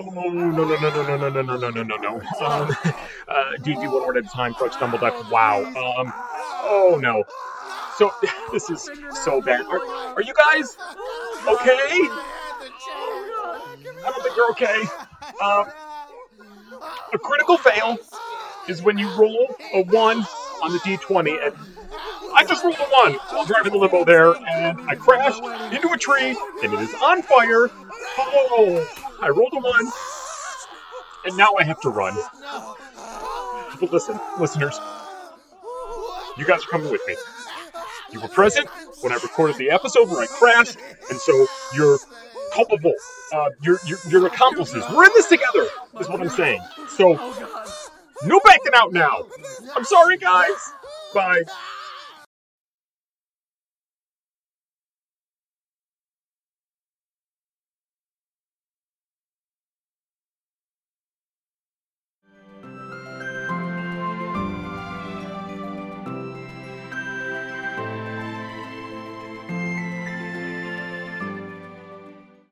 Oh no no no no no no no no no no no no. Um, uh, DG one word at a time. Crux stumble deck. Wow. Um. Oh no. So this is so bad. Are, are you guys okay? I don't think you're okay. Um. A critical fail is when you roll a one on the d20 and I just rolled a one while driving the limo there, and I crashed into a tree, and it is on fire. Oh, I rolled a one, and now I have to run. But listen, listeners, you guys are coming with me. You were present when I recorded the episode where I crashed, and so you're culpable. Uh, you're, you're, you're accomplices. We're in this together, is what I'm saying. So, no backing out now. I'm sorry, guys. Bye.